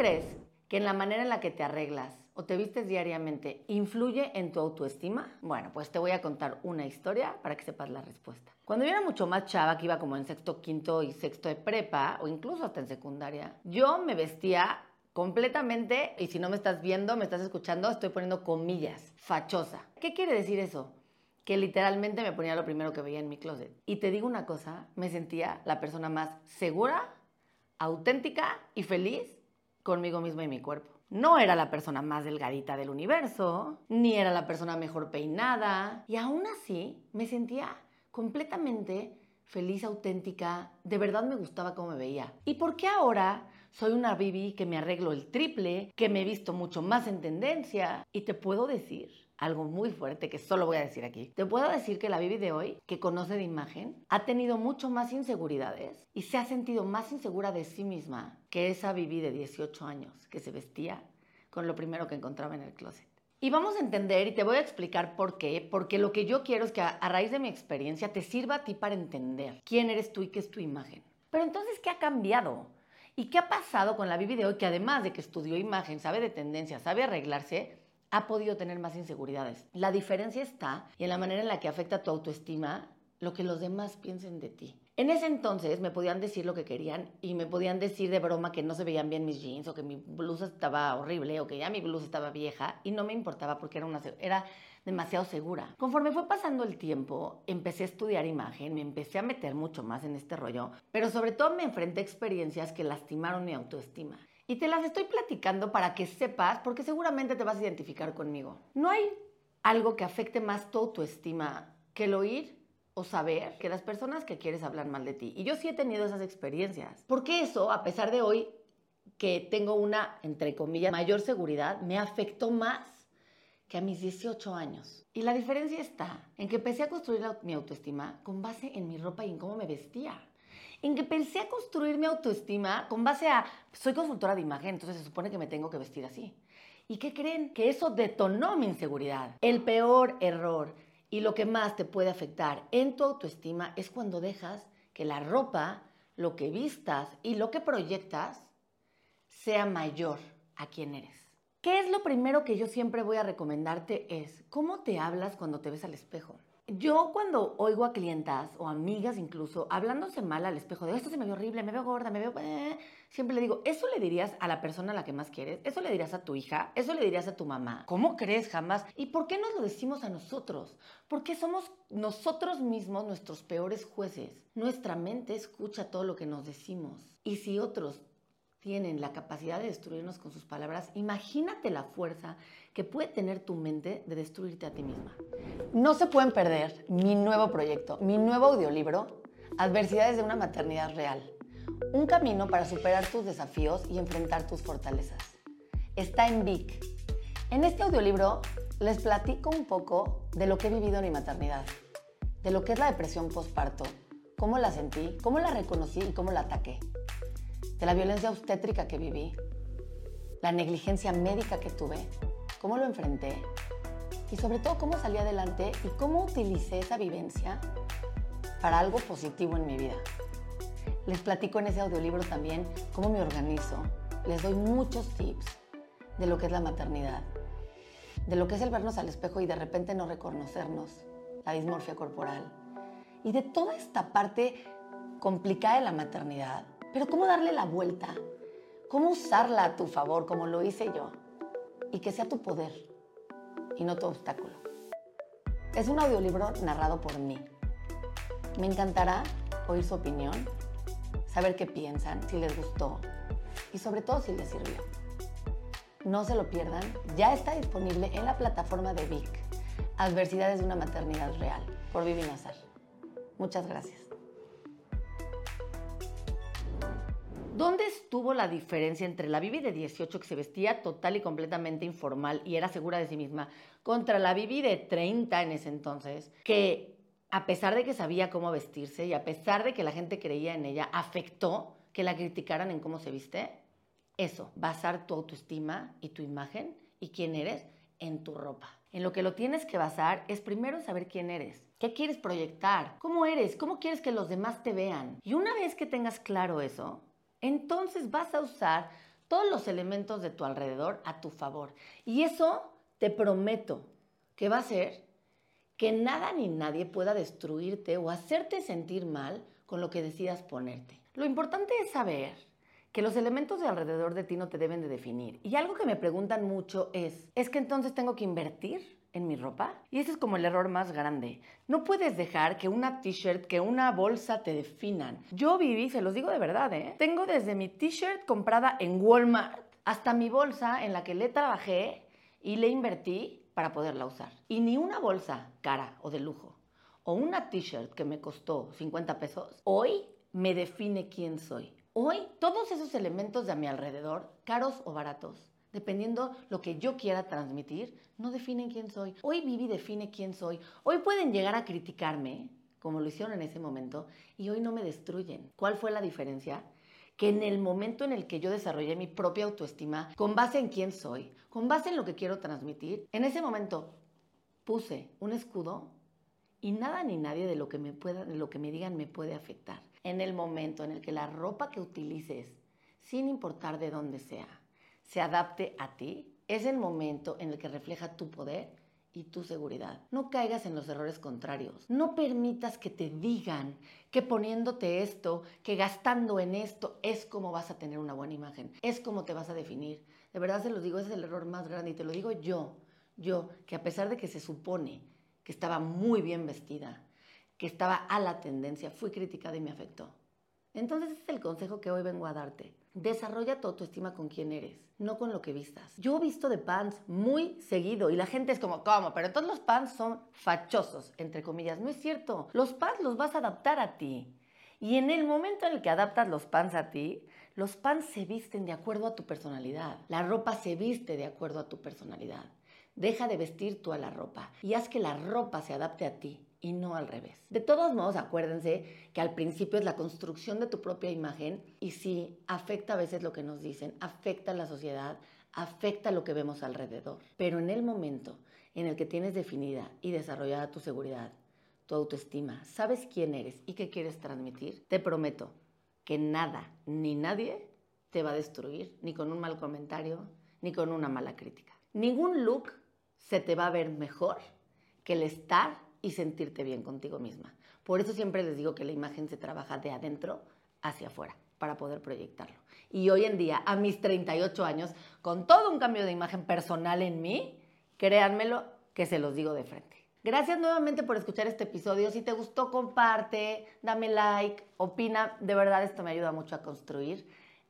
crees que en la manera en la que te arreglas o te vistes diariamente influye en tu autoestima? Bueno, pues te voy a contar una historia para que sepas la respuesta. Cuando yo era mucho más chava, que iba como en sexto, quinto y sexto de prepa, o incluso hasta en secundaria, yo me vestía completamente, y si no me estás viendo, me estás escuchando, estoy poniendo comillas, fachosa. ¿Qué quiere decir eso? Que literalmente me ponía lo primero que veía en mi closet. Y te digo una cosa, me sentía la persona más segura, auténtica y feliz conmigo misma y mi cuerpo. No era la persona más delgadita del universo, ni era la persona mejor peinada, y aún así me sentía completamente feliz, auténtica, de verdad me gustaba cómo me veía. ¿Y por qué ahora soy una Bibi que me arreglo el triple, que me he visto mucho más en tendencia? Y te puedo decir algo muy fuerte que solo voy a decir aquí. Te puedo decir que la Bibi de hoy, que conoce de imagen, ha tenido mucho más inseguridades y se ha sentido más insegura de sí misma que esa Bibi de 18 años que se vestía con lo primero que encontraba en el closet. Y vamos a entender y te voy a explicar por qué, porque lo que yo quiero es que a, raíz de mi experiencia te sirva a ti para entender quién eres tú y qué es tu imagen. Pero entonces, ¿qué ha cambiado? ¿Y qué ha pasado con la Bibi de hoy que además de que estudió imagen, sabe de tendencia, sabe arreglarse, ha podido tener más inseguridades? La diferencia está en la manera en la que afecta tu autoestima lo que los demás piensen de ti. En ese entonces me podían decir lo que querían y me podían decir de broma que no se veían bien mis jeans o que mi blusa estaba horrible o que ya mi blusa estaba vieja y no me importaba porque era, una, era demasiado segura. Conforme fue pasando el tiempo, empecé a estudiar imagen, me empecé a meter mucho más en este rollo, pero sobre todo me enfrenté a experiencias que lastimaron mi autoestima. Y te las estoy platicando para que sepas, porque seguramente te vas a identificar conmigo. No hay algo que afecte más tu autoestima que el oír o saber que las personas que quieres hablar mal de ti. Y yo sí he tenido esas experiencias. Porque eso, a pesar de hoy que tengo una, entre comillas, mayor seguridad, me afectó más que a mis 18 años. Y la diferencia está en que empecé a construir mi autoestima con base en mi ropa y en cómo me vestía. En que a construir mi autoestima con base a, soy consultora de imagen, entonces se supone que me tengo que vestir así. ¿Y qué creen? Que eso detonó mi inseguridad. El peor error y lo que más te puede afectar en tu autoestima es cuando dejas que la ropa, lo que vistas y lo que proyectas sea mayor a quien eres. ¿Qué es lo primero que yo siempre voy a recomendarte? Es cómo te hablas cuando te ves al espejo. Yo cuando oigo a clientas o amigas incluso hablándose mal al espejo de esto se me ve horrible, me veo gorda, me veo... Eh", siempre le digo, ¿eso le dirías a la persona a la que más quieres? ¿Eso le dirías a tu hija? ¿Eso le dirías a tu mamá? ¿Cómo crees jamás? ¿Y por qué nos lo decimos a nosotros? Porque somos nosotros mismos nuestros peores jueces. Nuestra mente escucha todo lo que nos decimos. Y si otros tienen la capacidad de destruirnos con sus palabras, imagínate la fuerza que puede tener tu mente de destruirte a ti misma. No se pueden perder mi nuevo proyecto, mi nuevo audiolibro, Adversidades de una maternidad real. Un camino para superar tus desafíos y enfrentar tus fortalezas. Está en Vic. En este audiolibro les platico un poco de lo que he vivido en mi maternidad, de lo que es la depresión postparto, cómo la sentí, cómo la reconocí y cómo la ataqué de la violencia obstétrica que viví, la negligencia médica que tuve, cómo lo enfrenté y sobre todo cómo salí adelante y cómo utilicé esa vivencia para algo positivo en mi vida. Les platico en ese audiolibro también cómo me organizo, les doy muchos tips de lo que es la maternidad, de lo que es el vernos al espejo y de repente no reconocernos, la dismorfia corporal y de toda esta parte complicada de la maternidad pero ¿cómo darle la vuelta? ¿Cómo usarla a tu favor como lo hice yo? Y que sea tu poder y no tu obstáculo. Es un audiolibro narrado por mí. Me encantará oír su opinión, saber qué piensan, si les gustó y sobre todo si les sirvió. No se lo pierdan, ya está disponible en la plataforma de Vic, Adversidades de una maternidad real, por Vivi Nazar. Muchas gracias. ¿Dónde estuvo la diferencia entre la Bibi de 18 que se vestía total y completamente informal y era segura de sí misma contra la Bibi de 30 en ese entonces que a pesar de que sabía cómo vestirse y a pesar de que la gente creía en ella, afectó que la criticaran en cómo se viste? Eso, basar tu autoestima y tu imagen y quién eres en tu ropa. En lo que lo tienes que basar es primero saber quién eres. ¿Qué quieres proyectar? ¿Cómo eres? ¿Cómo quieres que los demás te vean? Y una vez que tengas claro eso, entonces vas a usar todos los elementos de tu alrededor a tu favor. Y eso te prometo que va a hacer que nada ni nadie pueda destruirte o hacerte sentir mal con lo que decidas ponerte. Lo importante es saber que los elementos de alrededor de ti no te deben de definir. Y algo que me preguntan mucho es, ¿es que entonces tengo que invertir? En mi ropa? Y ese es como el error más grande. No puedes dejar que una t-shirt, que una bolsa te definan. Yo viví, se los digo de verdad, ¿eh? Tengo desde mi t-shirt comprada en Walmart hasta mi bolsa en la que le trabajé y le invertí para poderla usar. Y ni una bolsa cara o de lujo o una t-shirt que me costó 50 pesos, hoy me define quién soy. Hoy todos esos elementos de a mi alrededor, caros o baratos, dependiendo lo que yo quiera transmitir, no definen quién soy. Hoy Vivi define quién soy. Hoy pueden llegar a criticarme, como lo hicieron en ese momento, y hoy no me destruyen. ¿Cuál fue la diferencia? Que en el momento en el que yo desarrollé mi propia autoestima, con base en quién soy, con base en lo que quiero transmitir, en ese momento puse un escudo y nada ni nadie de lo que me pueda, de lo que me digan me puede afectar. En el momento en el que la ropa que utilices, sin importar de dónde sea, se adapte a ti, es el momento en el que refleja tu poder y tu seguridad. No caigas en los errores contrarios. No permitas que te digan que poniéndote esto, que gastando en esto, es como vas a tener una buena imagen, es como te vas a definir. De verdad se los digo, ese es el error más grande y te lo digo yo, yo, que a pesar de que se supone que estaba muy bien vestida, que estaba a la tendencia, fui criticada y me afectó. Entonces ese es el consejo que hoy vengo a darte. Desarrolla tu autoestima con quién eres, no con lo que vistas. Yo he visto de pants muy seguido y la gente es como, ¿cómo? Pero todos los pants son fachosos, entre comillas. No es cierto. Los pants los vas a adaptar a ti. Y en el momento en el que adaptas los pants a ti, los pants se visten de acuerdo a tu personalidad. La ropa se viste de acuerdo a tu personalidad. Deja de vestir tú a la ropa y haz que la ropa se adapte a ti y no al revés. De todos modos, acuérdense que al principio es la construcción de tu propia imagen y sí, afecta a veces lo que nos dicen, afecta a la sociedad, afecta lo que vemos alrededor. Pero en el momento en el que tienes definida y desarrollada tu seguridad, tu autoestima, sabes quién eres y qué quieres transmitir, te prometo que nada ni nadie te va a destruir, ni con un mal comentario, ni con una mala crítica. Ningún look se te va a ver mejor que el estar y sentirte bien contigo misma. Por eso siempre les digo que la imagen se trabaja de adentro hacia afuera para poder proyectarlo. Y hoy en día, a mis 38 años, con todo un cambio de imagen personal en mí, créanmelo que se los digo de frente. Gracias nuevamente por escuchar este episodio. Si te gustó, comparte, dame like, opina. De verdad, esto me ayuda mucho a construir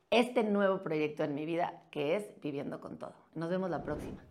este nuevo proyecto en mi vida que es Viviendo con Todo. Nos vemos la próxima.